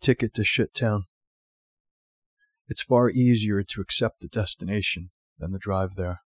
ticket to shit town. It's far easier to accept the destination than the drive there.